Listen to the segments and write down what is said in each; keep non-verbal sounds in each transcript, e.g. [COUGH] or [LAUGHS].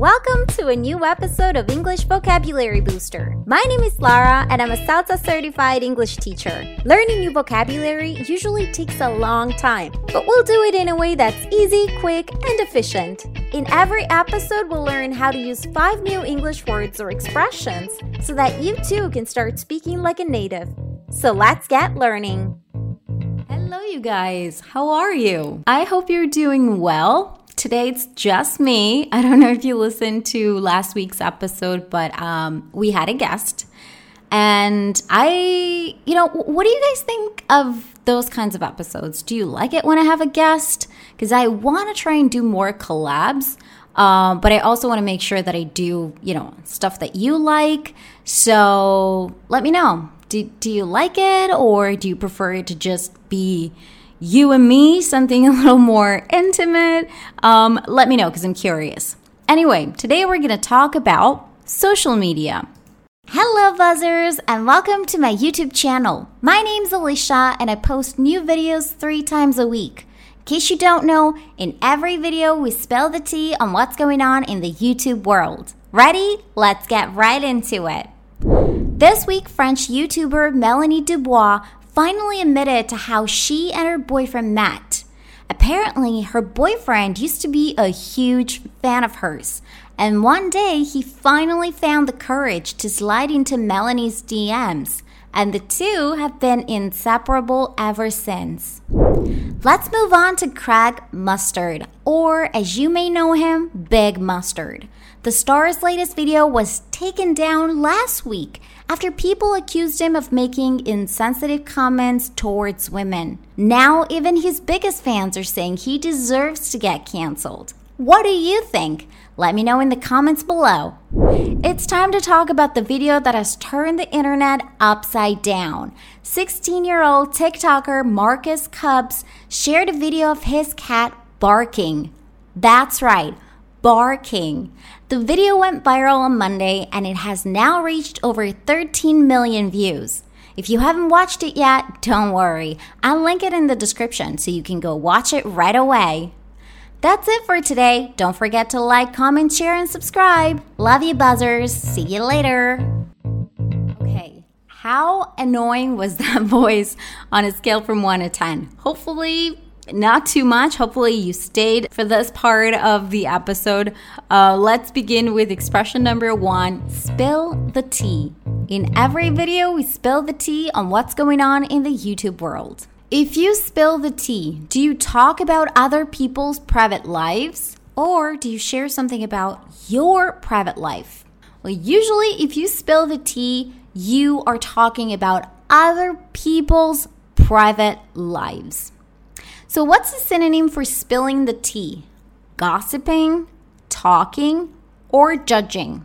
Welcome to a new episode of English Vocabulary Booster. My name is Lara and I'm a CELTA certified English teacher. Learning new vocabulary usually takes a long time, but we'll do it in a way that's easy, quick, and efficient. In every episode, we'll learn how to use five new English words or expressions so that you too can start speaking like a native. So let's get learning. Hello, you guys. How are you? I hope you're doing well. Today it's just me. [LAUGHS] I don't know if you listened to last week's episode, but um, we had a guest. And I, you know, what do you guys think of those kinds of episodes? Do you like it when I have a guest? Because I want to try and do more collabs. Um, but I also want to make sure that I do, you know, stuff that you like. So let me know. Do, do you like it or do you prefer it to just be you and me, something [LAUGHS] a little more intimate, um, let me know because I'm curious. Anyway, today we're going to talk about social media. Hello, buzzers, and welcome to my YouTube channel. My name's Alicia, and I post new videos three times a week. In case you don't know, in every video we spill the tea on what's going on in the YouTube world. Ready? Let's get right into it. This week, French YouTuber Melanie Dubois finally admitted to how she and her boyfriend met. Apparently, her boyfriend used to be a huge fan of hers, and one day he finally found the courage to slide into Melanie's DMs, and the two have been inseparable ever since. Let's move on to Craig Mustard, or as you may know him, Big Mustard. The star's latest video was taken down last week after people accused him of making insensitive comments towards women. Now, even his biggest fans are saying he deserves to get canceled. What do you think? Let me know in the comments below. It's time to talk about the video that has turned the internet upside down. 16 year old TikToker Marcus Cubs shared a video of his cat barking. That's right barking. The video went viral on Monday and it has now reached over 13 million views. If you haven't watched it yet, don't worry. I'll link it in the description so you can go watch it right away. That's it for today. Don't forget to like, comment, share, and subscribe. Love you, buzzers. See you later. Okay, how annoying was that [LAUGHS] voice on a scale from 1 to 10? Hopefully, not too much. Hopefully, you stayed for this part of the episode. Uh, let's begin with expression number one spill the tea. In every video, we spill the tea on what's going on in the YouTube world. If you spill the tea, do you talk about other people's private lives or do you share something about your private life? Well, usually, if you spill the tea, you are talking about other people's private lives. So, what's the synonym for spilling the tea? Gossiping, talking, or judging?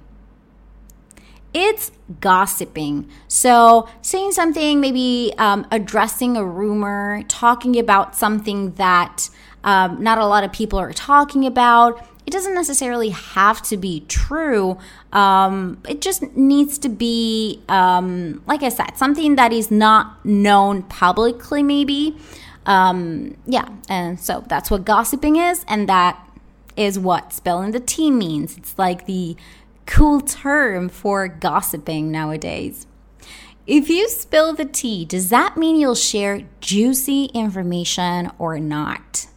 It's gossiping. So, saying something, maybe um, addressing a rumor, talking about something that um, not a lot of people are talking about. It doesn't necessarily have to be true. Um, it just needs to be, um, like I said, something that is not known publicly, maybe. Um, yeah, and so that's what gossiping is, and that is what spilling the tea means. It's like the cool term for gossiping nowadays. If you spill the tea, does that mean you'll share juicy information or not?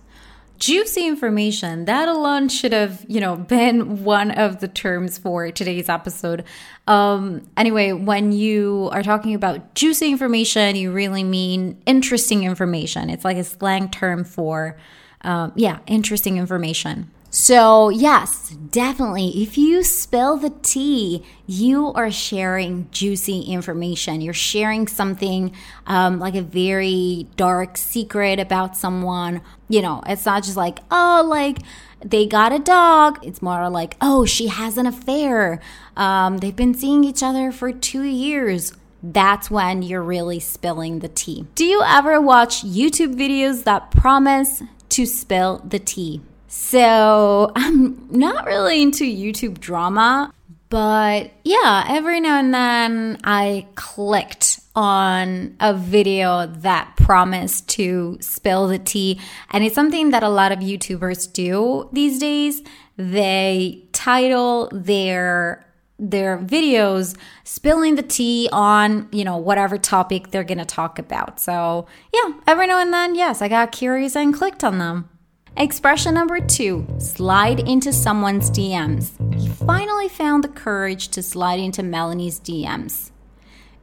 juicy information that alone should have you know been [LAUGHS] one of the terms for today's episode um anyway when you are talking about juicy information you really mean interesting information. It's like a slang term for um, yeah interesting information so, yes, definitely. If you spill the tea, you are sharing juicy information. You're sharing something um, like a very dark secret about someone. You know, it's not just like, oh, like they got a dog. It's more like, oh, she has an affair. Um, they've been seeing each other for two years. That's when you're really spilling the tea. Do you ever watch YouTube videos that promise to spill the tea? So I'm not really into YouTube drama, but yeah, every now and then I clicked on a video that promised to spill the tea. And it's something that a lot of YouTubers do these days. they title their their videos spilling the tea on, you know, whatever topic they're going to talk about. So, yeah, every now and then, yes, I got curious and clicked on them. Expression number two slide into someone's DMs. He finally found the courage to slide into Melanie's DMs.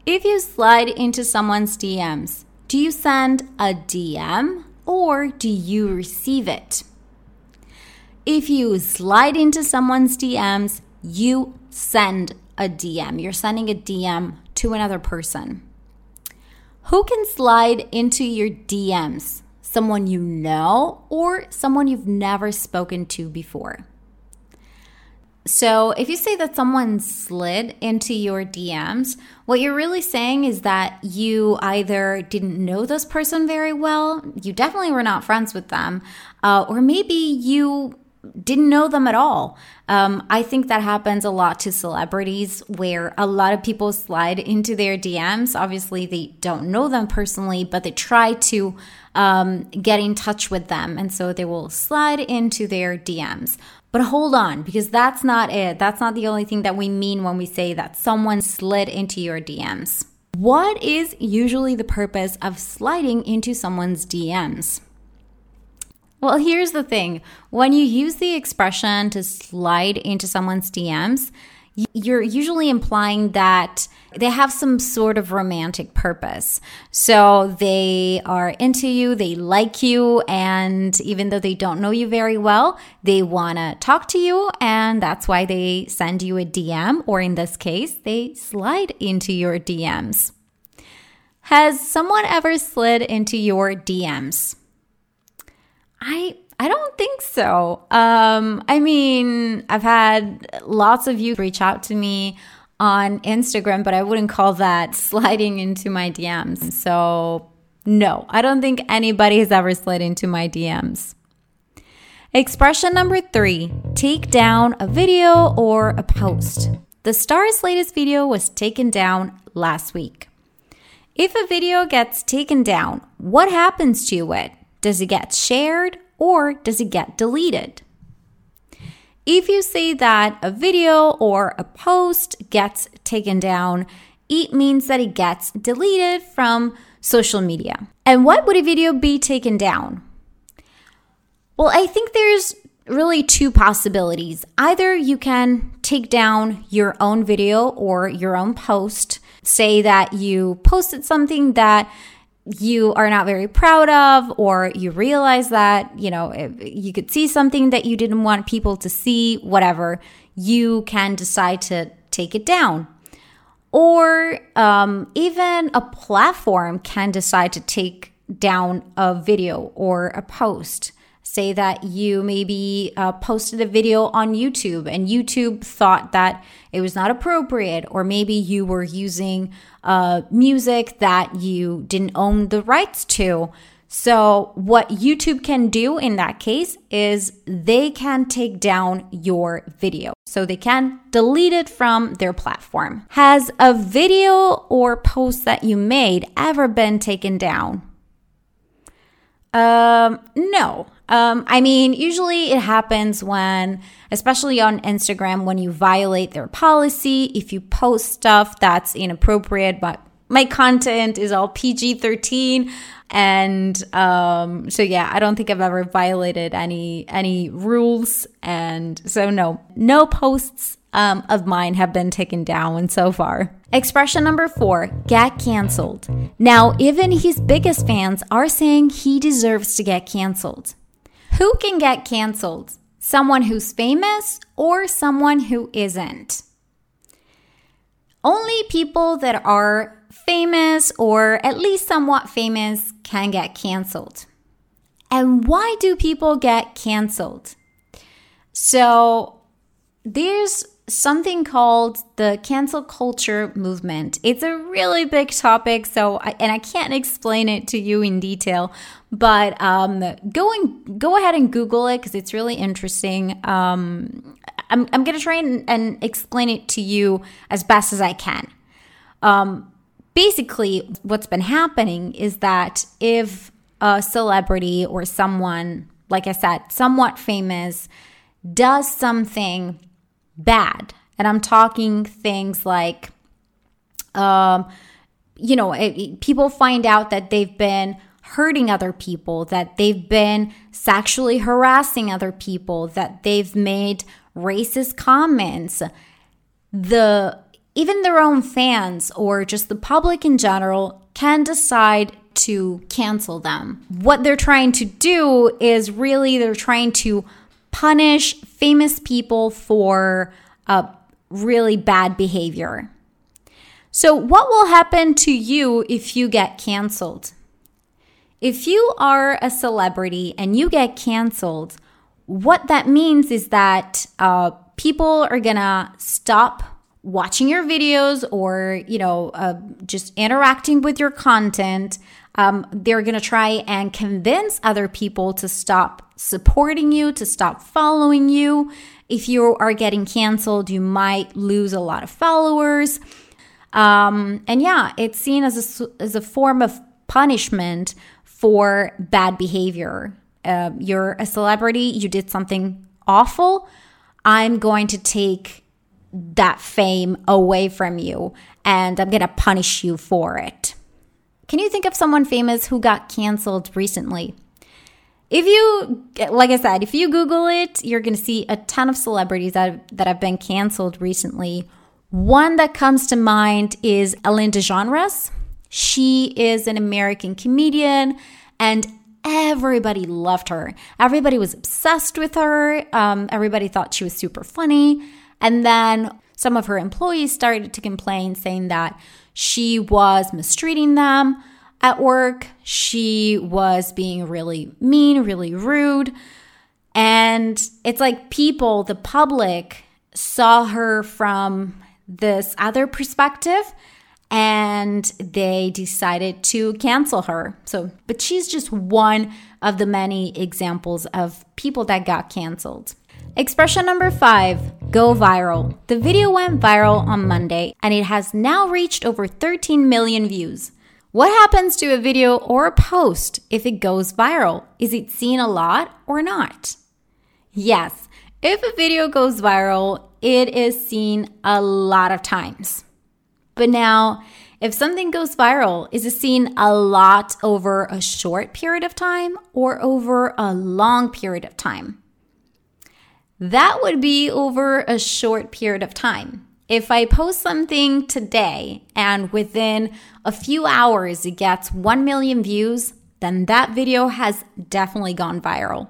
If you slide into someone's DMs, do you send a DM or do you receive it? If you slide into someone's DMs, you send a DM. You're sending a DM to another person. Who can slide into your DMs? Someone you know or someone you've never spoken to before? So, if you say that someone slid into your DMs, what you're really saying is that you either didn't know this person very well, you definitely were not friends with them, uh, or maybe you didn't know them at all. Um, I think that happens a lot to celebrities where a lot of people slide into their DMs. Obviously, they don't know them personally, but they try to um, get in touch with them. And so they will slide into their DMs. But hold on, because that's not it. That's not the only thing that we mean when we say that someone slid into your DMs. What is usually the purpose of sliding into someone's DMs? Well, here's the thing when you use the expression to slide into someone's DMs, you're usually implying that they have some sort of romantic purpose. So they are into you, they like you, and even though they don't know you very well, they want to talk to you, and that's why they send you a DM, or in this case, they slide into your DMs. Has someone ever slid into your DMs? I I don't think so. Um, I mean, I've had lots of you reach out to me on Instagram, but I wouldn't call that [LAUGHS] sliding into my DMs. So, no, I don't think anybody has ever slid into my DMs. Expression number three take down a video or a post. The star's latest video was taken down last week. If a video gets taken down, what happens to it? Does it get shared or does it get deleted? If you say that a video or a post gets taken down, it means that it gets deleted from social media. And what would a video be taken down? Well, I think there's really two possibilities. Either you can take down your own video or your own post, say that you posted something that you are not very proud of or you realize that you know you could see something that you didn't want people to see whatever you can decide to take it down. Or um, even a platform can decide to take down a video or a post say that you maybe uh, posted a video on YouTube and YouTube thought that it was not appropriate, or maybe you were using uh, music that you didn't own the rights to. So, what YouTube can do in that case is they can take down your video. So, they can delete it from their platform. Has a video or post that you made ever been taken down? Um, no. Um, I mean, usually it happens when, especially on Instagram, when you violate their policy, if you post stuff that's inappropriate, but my content is all PG 13. And um, so yeah, I don't think I've ever violated any any rules. And so no, no posts um, of mine have been taken down so far. Expression number four get canceled. Now, even his biggest fans are saying he deserves to get canceled. Who can get canceled? Someone who's famous or someone who isn't? Only people that are famous or at least somewhat famous can get canceled. And why do people get canceled? So, there's something called the cancel culture movement. It's a really big topic, so I, and I can't explain it to you in detail, but um, go and go ahead and Google it because it's really interesting. Um, I'm I'm gonna try and, and, explain it to you as best as I can. Um, basically, what's been happening is that if a celebrity or someone, like I said, somewhat famous does something bad, and I'm talking things like, um, you know, it, people find out that they've been hurting other people, that they've been sexually harassing other people, that they've made racist comments. The even their own fans or just the public in general can decide to cancel them. What they're trying to do is really they're trying to punish famous people for uh, really bad behavior. So, what will happen to you if you get canceled? If you are a celebrity and you get canceled, what that means is that uh, people are gonna stop watching your videos or you know uh, just interacting with your content um, they're going to try and convince other people to stop supporting you to stop following you. If you are getting canceled you might lose a lot of followers. Um, and yeah it's seen as a, as a form of punishment for bad behavior. Uh, you're a celebrity you did something awful i'm going to take that fame away from you and I'm going to punish you for it. Can you think of someone famous who got canceled recently? If you, like I said, if you Google it, you're going to see a ton of celebrities that, that have been canceled recently. One that comes to mind is Ellen DeGeneres. She is an American comedian and everybody loved her. Everybody was obsessed with her. Um, everybody thought she was super funny. And then some of her employees started to complain, saying that she was mistreating them at work. She was being really mean, really rude. And it's like people, the public, saw her from this other perspective and they decided to cancel her. So, but she's just one of the many examples of people that got canceled. Expression number five go viral. The video went viral on Monday and it has now reached over 13 million views. What happens to a video or a post if it goes viral? Is it seen a lot or not? Yes, if a video goes viral, it is seen a lot of times. But now, if something goes viral, is it seen a lot over a short period of time or over a long period of time? That would be over a short period of time. If I post something today and within a few hours it gets 1 million views, then that video has definitely gone viral.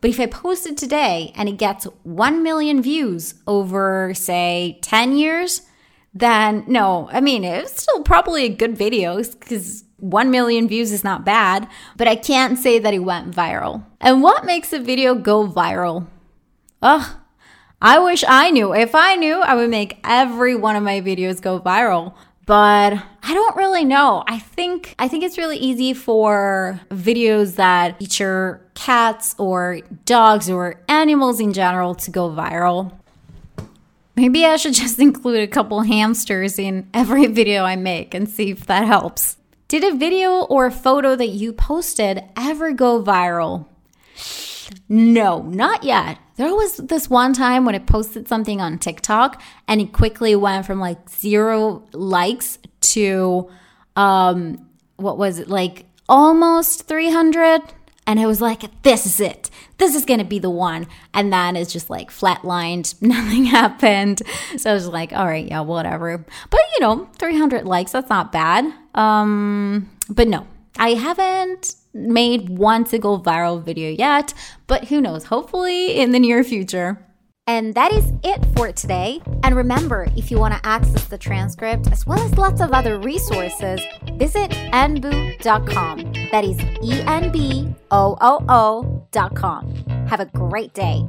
But if I post it today and it gets 1 million views over, say, 10 years, then no, I mean, it's still probably a good video because 1 million views is not bad, but I can't say that it went viral. And what makes a video go viral? Ugh, I wish I knew. If I knew, I would make every one of my videos go viral. But I don't really know. I think I think it's really easy for videos that feature cats or dogs or animals in general to go viral. Maybe I should [LAUGHS] just include a couple hamsters in every [LAUGHS] video I make and see if that helps. Did a video or a photo that you posted ever go viral? No, not yet. There was this one time when I posted something on TikTok and it quickly went from like zero likes to um what was it like almost 300 and I was like this is it. This is going to be the one. And then it's just like flatlined. [LAUGHS] Nothing happened. So I was like, all right, yeah, whatever. But you know, 300 likes, that's not bad. Um but no. I haven't made one single viral video yet, but who knows, hopefully in the near future. And that is it for today. And remember, if you want to access the transcript as well as lots of other resources, visit enboo.com. That is E N B O O O.com. Have a great day.